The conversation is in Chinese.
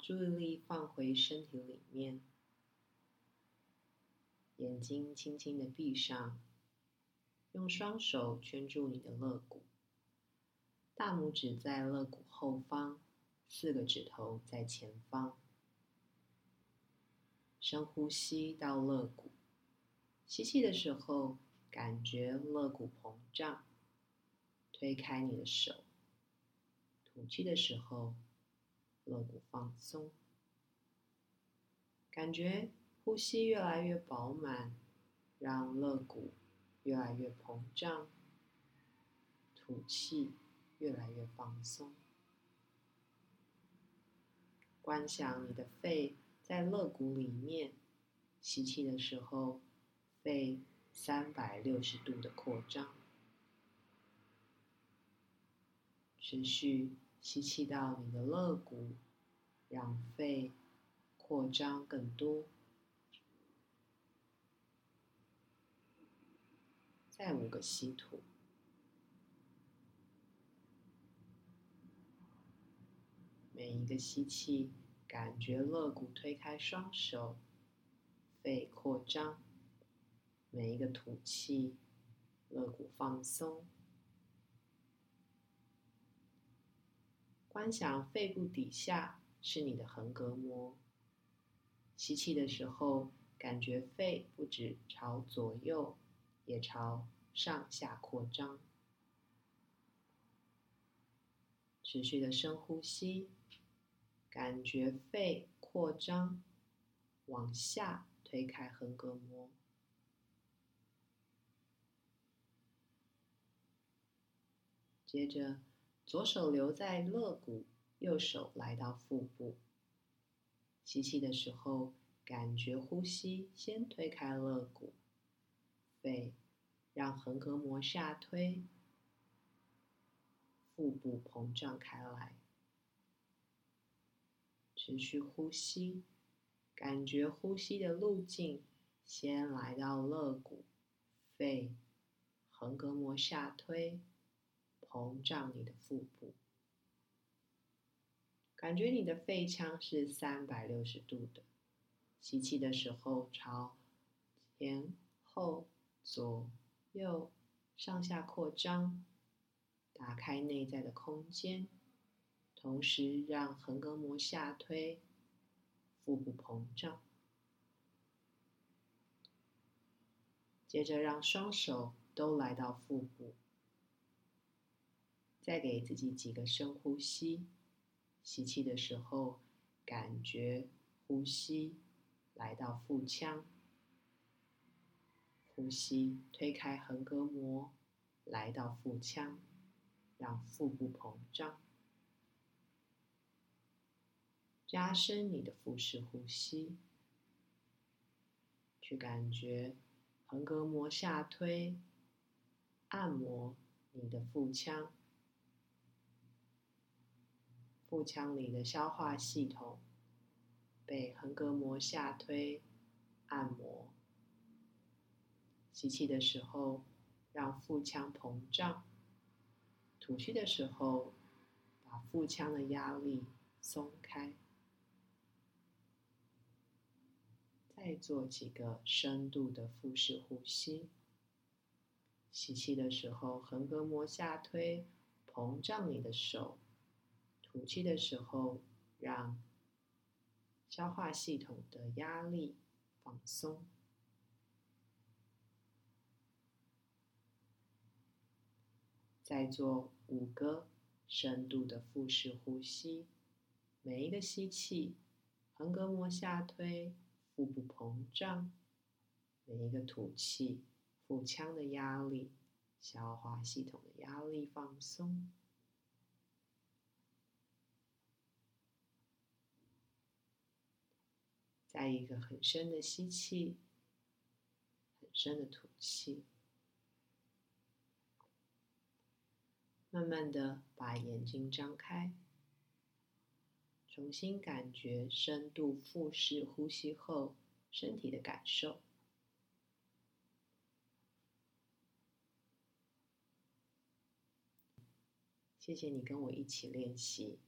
注意力放回身体里面，眼睛轻轻的闭上，用双手圈住你的肋骨，大拇指在肋骨后方，四个指头在前方。深呼吸到肋骨，吸气的时候，感觉肋骨膨胀，推开你的手；吐气的时候。肋骨放松，感觉呼吸越来越饱满，让肋骨越来越膨胀，吐气越来越放松。观想你的肺在肋骨里面，吸气的时候，肺三百六十度的扩张，持续。吸气到你的肋骨，让肺扩张更多。再五个吸吐，每一个吸气，感觉肋骨推开双手，肺扩张；每一个吐气，肋骨放松。观想肺部底下是你的横膈膜。吸气的时候，感觉肺不止朝左右，也朝上下扩张。持续的深呼吸，感觉肺扩张，往下推开横膈膜。接着。左手留在肋骨，右手来到腹部。吸气的时候，感觉呼吸先推开肋骨，肺让横膈膜下推，腹部膨胀开来。持续呼吸，感觉呼吸的路径先来到肋骨，肺横膈膜下推。膨胀你的腹部，感觉你的肺腔是三百六十度的。吸气的时候朝前后左右上下扩张，打开内在的空间，同时让横膈膜下推，腹部膨胀。接着让双手都来到腹部。再给自己几个深呼吸，吸气的时候，感觉呼吸来到腹腔，呼吸推开横膈膜，来到腹腔，让腹部膨胀，加深你的腹式呼吸，去感觉横膈膜下推，按摩你的腹腔。腹腔里的消化系统被横膈膜下推按摩。吸气的时候，让腹腔膨胀；吐气的时候，把腹腔的压力松开。再做几个深度的腹式呼吸。吸气的时候，横膈膜下推，膨胀你的手。吐气的时候，让消化系统的压力放松。再做五个深度的腹式呼吸，每一个吸气，横膈膜下推，腹部膨胀；每一个吐气，腹腔的压力、消化系统的压力放松。再一个很深的吸气，很深的吐气，慢慢的把眼睛张开，重新感觉深度腹式呼吸后身体的感受。谢谢你跟我一起练习。